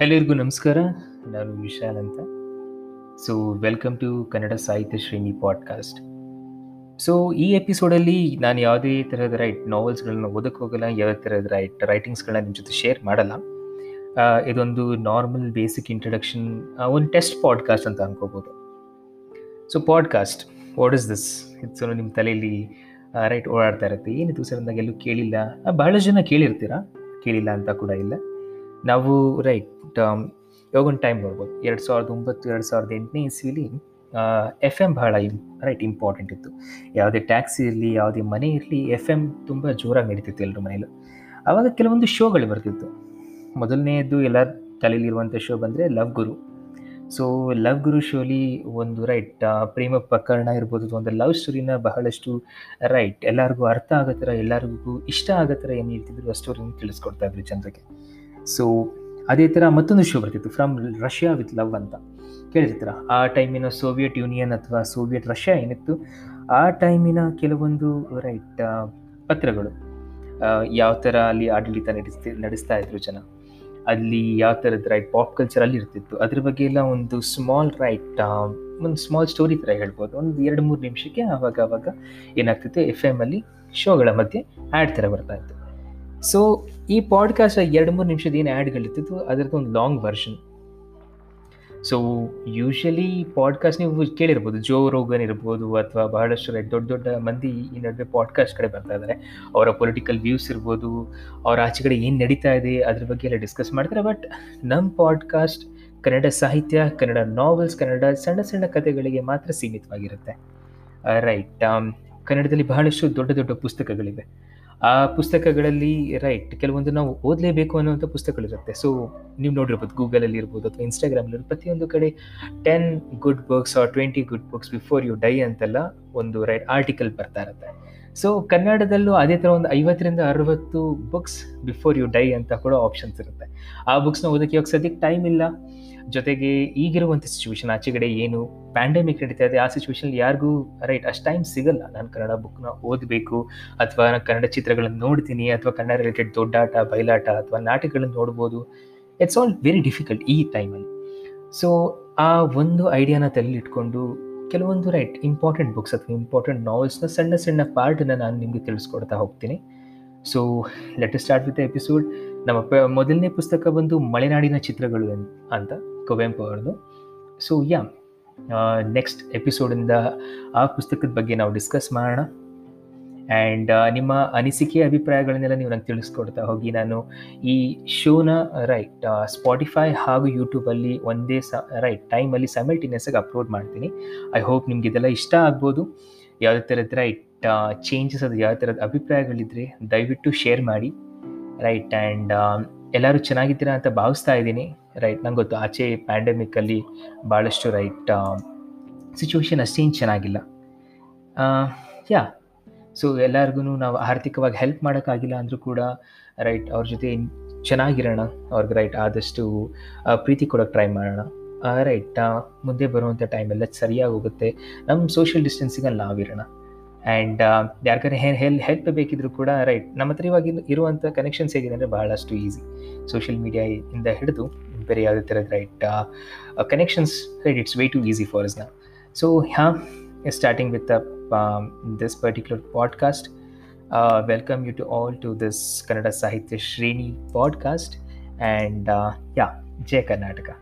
ಎಲ್ಲರಿಗೂ ನಮಸ್ಕಾರ. ನಾನು ವಿಶಾಲ್ ಅಂತ. ಸೊ ವೆಲ್ಕಮ್ ಟು ಕನ್ನಡ ಸಾಹಿತ್ಯ ಶ್ರೇಣಿ ಪಾಡ್ಕಾಸ್ಟ್ ಸೊ ಈ ಎಪಿಸೋಡಲ್ಲಿ ನಾನು ಯಾವುದೇ ಥರದ ರೈಟ್ ನಾವೆಲ್ಸ್ಗಳನ್ನ ಓದಕ್ಕೆ ಹೋಗಲ್ಲ, ಯಾವುದೇ ಥರದ ರೈಟ್ ರೈಟಿಂಗ್ಸ್ಗಳನ್ನ ನಿಮ್ಮ ಜೊತೆ ಶೇರ್ ಮಾಡಲ್ಲ. ಇದೊಂದು ನಾರ್ಮಲ್ ಬೇಸಿಕ್ ಇಂಟ್ರಡಕ್ಷನ್ ಒಂದು ಟೆಸ್ಟ್ ಪಾಡ್ಕಾಸ್ಟ್ ಅಂತ ಅನ್ಕೋಬೋದು. So podcast what is this ಇದು ನಿಮ್ಮ ತಲೆಯಲ್ಲಿ ರೈಟ್ ಓಡಾಡ್ತಾ ಇರುತ್ತೆ. ಏನಿದು ಸರ್? ಅಂದಾಗ ಎಲ್ಲೂ ಕೇಳಿಲ್ಲ ಬಹಳ ಬಹಳಷ್ಟು ಜನ ಕೇಳಿರ್ತೀರಾ? ಕೇಳಿಲ್ಲ ಅಂತ ಕೂಡ ಇಲ್ಲ. ನಾವು ರೈಟ್ ಇವಾಗ ಒಂದು ಟೈಮ್ ನೋಡ್ಬೋದು. ಎರಡು ಸಾವಿರದ ಒಂಬತ್ತು, ಎರಡು ಸಾವಿರದ ಎಂಟನೇ ಇಸ್ವಿಲಿ ಎಫ್ ಎಂ ಬಹಳ ಇಂ ರೈಟ್ ಇಂಪಾರ್ಟೆಂಟ್ ಇತ್ತು. ಯಾವುದೇ ಟ್ಯಾಕ್ಸಿ ಇರಲಿ, ಯಾವುದೇ ಮನೆ ಇರಲಿ ಎಫ್ ಎಂ ತುಂಬ ಜೋರಾಗಿ ನಡೀತಿತ್ತು ಎಲ್ಲರ ಮನೇಲೂ. ಆವಾಗ ಕೆಲವೊಂದು ಶೋಗಳು ಬರ್ತಿತ್ತು. ಮೊದಲನೇದು ಎಲ್ಲರ ತಲೆಯಲ್ಲಿರುವಂಥ ಶೋ ಬಂದರೆ love guru so love guru ಶೋಲಿ ಒಂದು ರೈಟ್ ಪ್ರೇಮ ಪ್ರಕರಣ ಇರ್ಬೋದು, ಒಂದು ಲವ್ ಸ್ಟೋರಿನ ಬಹಳಷ್ಟು ರೈಟ್ ಎಲ್ಲರಿಗೂ ಅರ್ಥ ಆಗೋ ಥರ, ಎಲ್ಲರಿಗೂ ಇಷ್ಟ ಆಗೋ ಥರ ಏನು ಹೇಳ್ತಿದ್ರು ಆ ಸ್ಟೋರಿನ ತಿಳಿಸ್ಕೊಡ್ತಾ ಇದ್ರು ಜನರಿಗೆ. ಸೊ ಅದೇ ಥರ ಮತ್ತೊಂದು ಶೋ ಬರ್ತಿತ್ತು ಫ್ರಮ್ ರಷ್ಯಾ ವಿತ್ ಲವ್ ಅಂತ. ಕೇಳಿರ್ತೀರ? ಆ ಟೈಮಿನ ಸೋವಿಯತ್ ಯೂನಿಯನ್ ಅಥವಾ ಸೋವಿಯತ್ ರಷ್ಯಾ ಏನಿತ್ತು, ಆ ಟೈಮಿನ ಕೆಲವೊಂದು ರೈಟ್ ಪತ್ರಗಳು. ಯಾವ ಥರ ಅಲ್ಲಿ ಆಡಳಿತ ನಡೆಸ್ತಿ, ನಡೆಸ್ತಾ ಇದ್ರು ಜನ. ಅಲ್ಲಿ ಯಾವ ಥರದ ರೈಟ್ ಪಾಪ್ ಕಲ್ಚರ್ ಅಲ್ಲಿ ಇರ್ತಿತ್ತು. ಅದ್ರ ಬಗ್ಗೆ ಎಲ್ಲ ಒಂದು ಸ್ಮಾಲ್ ರೈಟ್ ಒಂದು ಸ್ಮಾಲ್ ಸ್ಟೋರಿ ಥರ ಹೇಳ್ಬೋದು. ಒಂದು ಎರಡು ಮೂರು ನಿಮಿಷಕ್ಕೆ ಆವಾಗ ಆವಾಗ ಏನಾಗ್ತಿತ್ತು ಎಫ್ ಎಂ ಅಲ್ಲಿ ಶೋಗಳ ಮಧ್ಯೆ ಆ್ಯಡ್ ಥರ ಬರ್ತಾ ಸೊ ಈ ಪಾಡ್ಕಾಸ್ಟ್ ಎರಡು ಮೂರು ನಿಮಿಷದ ಏನು ಆ್ಯಡ್ಗಳಿರ್ತಿತ್ತು ಅದರದ್ದು ಒಂದು long version so usually podcast ನೀವು ಕೇಳಿರ್ಬೋದು ಜೋ ರೋಗನ್ ಇರ್ಬೋದು ಅಥವಾ ಬಹಳಷ್ಟು ದೊಡ್ಡ ದೊಡ್ಡ ಮಂದಿ ಈ ನಡುವೆ ಪಾಡ್ಕಾಸ್ಟ್ ಕಡೆ ಬರ್ತಾ ಇದ್ದಾರೆ ಅವರ ಪೊಲಿಟಿಕಲ್ ವ್ಯೂಸ್ ಇರ್ಬೋದು, ಅವ್ರ ಆಚೆ ಕಡೆ ಏನು ನಡೀತಾ ಇದೆ, ಅದ್ರ ಬಗ್ಗೆ ಎಲ್ಲ ಡಿಸ್ಕಸ್ ಮಾಡ್ತಾರೆ. ಬಟ್ ನಮ್ಮ ಪಾಡ್ಕಾಸ್ಟ್ ಕನ್ನಡ ಸಾಹಿತ್ಯ, ಕನ್ನಡ ನಾವೆಲ್ಸ್ ಕನ್ನಡ ಸಣ್ಣ ಸಣ್ಣ ಕಥೆಗಳಿಗೆ ಮಾತ್ರ ಸೀಮಿತವಾಗಿರುತ್ತೆ. ರೈಟ್ ಕನ್ನಡದಲ್ಲಿ ಬಹಳಷ್ಟು ದೊಡ್ಡ ದೊಡ್ಡ ಪುಸ್ತಕಗಳಿವೆ. ಆ ಪುಸ್ತಕಗಳಲ್ಲಿ ರೈಟ್ ಕೆಲವೊಂದು ನಾವು ಓದಲೇಬೇಕು ಅನ್ನುವಂಥ ಪುಸ್ತಕಗಳಿರುತ್ತೆ ಸೊ ನೀವು ನೋಡಿರ್ಬೋದು ಗೂಗಲಲ್ಲಿ ಇರ್ಬೋದು ಅಥವಾ ಇನ್ಸ್ಟಾಗ್ರಾಮಲ್ಲಿ ಪ್ರತಿಯೊಂದು ಕಡೆ ten good books or twenty good books before you die ಅಂತೆಲ್ಲ ಒಂದು ರೈಟ್ ಆರ್ಟಿಕಲ್ ಬರ್ತಾ ಇರುತ್ತೆ. ಸೊ ಕನ್ನಡದಲ್ಲೂ ಅದೇ ಥರ ಒಂದು ಐವತ್ತರಿಂದ ಅರವತ್ತು ಬುಕ್ಸ್ ಬಿಫೋರ್ ಯು ಡೈ ಅಂತ ಕೂಡ ಆಪ್ಷನ್ಸ್ ಇರುತ್ತೆ. ಆ ಬುಕ್ಸ್ನ ಓದೋಕ್ಕೆ ಇವಾಗ ಸದ್ಯಕ್ಕೆ ಟೈಮ್ ಇಲ್ಲ. ಜೊತೆಗೆ ಈಗಿರುವಂಥ ಸಿಚುವೇಶನ್ ಆಚೆಗಡೆ ಏನು? ಪ್ಯಾಂಡಮಿಕ್ ನಡೀತಾ ಇದೆ. ಆ ಸಿಚುವೇಶನ್ ಯಾರಿಗೂ ರೈಟ್ ಅಷ್ಟು ಟೈಮ್ ಸಿಗಲ್ಲ. ನಾನು ಕನ್ನಡ ಬುಕ್ನ ಓದಬೇಕು ಅಥವಾ ನಾನು ಕನ್ನಡ ಚಿತ್ರಗಳನ್ನು ನೋಡ್ತೀನಿ ಅಥವಾ ಕನ್ನಡ ರಿಲೇಟೆಡ್ ದೊಡ್ಡಾಟ ಬಯಲಾಟ ಅಥವಾ ನಾಟಕಗಳನ್ನು ನೋಡ್ಬೋದು. ಇಟ್ಸ್ ಆಲ್ ವೆರಿ ಡಿಫಿಕಲ್ಟ್ ಈ ಟೈಮಲ್ಲಿ ಸೊ ಆ ಒಂದು ಐಡಿಯಾನ ತಲೆಯಲ್ಲಿ ಇಟ್ಕೊಂಡು ಕೆಲವೊಂದು ರೈಟ್ ಇಂಪಾರ್ಟೆಂಟ್ ಬುಕ್ಸ್ ಅಥವಾ ಇಂಪಾರ್ಟೆಂಟ್ ನಾವೆಲ್ಸ್ನ ಸಣ್ಣ ಸಣ್ಣ ಪಾರ್ಟನ್ನ ನಾನು ನಿಮಗೆ ತಿಳಿಸ್ಕೊಡ್ತಾ ಹೋಗ್ತೀನಿ. So let start with episode ನಮ್ಮ ಪ, ಮೊದಲನೇ ಪುಸ್ತಕ ಬಂದು ಮಲೆನಾಡಿನ ಚಿತ್ರಗಳು ಅಂತ, ಕುವೆಂಪು ಅವ್ರದ್ದು ಸೊ ಯಾ ನೆಕ್ಸ್ಟ್ ಎಪಿಸೋಡಿಂದ ಆ ಪುಸ್ತಕದ ಬಗ್ಗೆ ನಾವು ಡಿಸ್ಕಸ್ ಮಾಡೋಣ. ಆ್ಯಂಡ್ ನಿಮ್ಮ ಅನಿಸಿಕೆ, ಅಭಿಪ್ರಾಯಗಳನ್ನೆಲ್ಲ ನೀವು ನಂಗೆ ತಿಳಿಸ್ಕೊಡ್ತಾ ಹೋಗಿ. ನಾನು ಈ ಶೋನ ರೈಟ್ ಸ್ಪಾಟಿಫೈ ಹಾಗೂ ಯೂಟ್ಯೂಬಲ್ಲಿ ಒಂದೇ ಸ ರೈಟ್ ಟೈಮಲ್ಲಿ ಸೈಮಲ್ಟೇನಿಯಸ್ ಆಗಿ ಅಪ್ಲೋಡ್ ಮಾಡ್ತೀನಿ. ಐ ಹೋಪ್ ನಿಮ್ಗೆ ಇದೆಲ್ಲ ಇಷ್ಟ ಆಗ್ಬೋದು. ಯಾವುದೇ ಥರದ ರೈಟ್ ಚೇಂಜಸ್ ಅದು ಯಾವ ಥರದ ಅಭಿಪ್ರಾಯಗಳಿದ್ರೆ ದಯವಿಟ್ಟು ಶೇರ್ ಮಾಡಿ. ರೈಟ್ ಆ್ಯಂಡ್ ಎಲ್ಲರೂ ಚೆನ್ನಾಗಿದ್ದೀರಾ ಅಂತ ಭಾವಿಸ್ತಾ ಇದ್ದೀನಿ. ರೈಟ್ ನಂಗೆ ಗೊತ್ತು ಆಚೆ ಪ್ಯಾಂಡಮಿಕ್ಕಲ್ಲಿ ಭಾಳಷ್ಟು ರೈಟ್ ಸಿಚುವೇಶನ್ ಅಷ್ಟೇನು ಚೆನ್ನಾಗಿಲ್ಲ. ಯಾ ಸೊ ಎಲ್ಲರಿಗೂ ನಾವು ಆರ್ಥಿಕವಾಗಿ ಹೆಲ್ಪ್ ಮಾಡೋಕ್ಕಾಗಿಲ್ಲ ಅಂದರೂ ಕೂಡ ರೈಟ್ ಅವ್ರ ಜೊತೆ ಚೆನ್ನಾಗಿರೋಣ ಅವ್ರಿಗೆ ರೈಟ್ ಆದಷ್ಟು ಪ್ರೀತಿ ಕೊಡೋಕ್ಕೆ ಟ್ರೈ ಮಾಡೋಣ. ರೈಟ್ ಮುಂದೆ ಬರುವಂಥ ಟೈಮೆಲ್ಲ ಸರಿಯಾಗಿ ಹೋಗುತ್ತೆ. ನಮ್ಮ ಸೋಷಿಯಲ್ ಡಿಸ್ಟೆನ್ಸಿಂಗಲ್ಲಿ ನಾವಿರೋಣ. ಆ್ಯಂಡ್ ಯಾರಿಗಾರೆ ಹೆ ಹೆಲ್ ಹೆಲ್ಪ್ ಬೇಕಿದ್ರು ಕೂಡ ರೈಟ್ ನಮ್ಮ ಹತ್ರ ಇವಾಗ ಇರು- ಇರುವಂಥ ಕನೆಕ್ಷನ್ಸ್ ಹೇಗಿದೆ ಅಂದರೆ ಬಹಳಷ್ಟು ಈಸಿ ಸೋಷಿಯಲ್ ಮೀಡಿಯಾ ಇಂದ ಹಿಡಿದು ಬೇರೆ ಯಾವುದೇ ಥರದ right connections right it's way to easy for is ನಾ so ಹ್ಯಾ starting with the, um, this particular podcast. Uh, welcome you to all to this Kannada Sahitya Shreni podcast. And uh, yeah, Jai Karnataka.